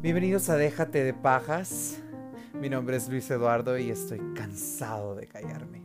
Bienvenidos a Déjate de Pajas. Mi nombre es Luis Eduardo y estoy cansado de callarme.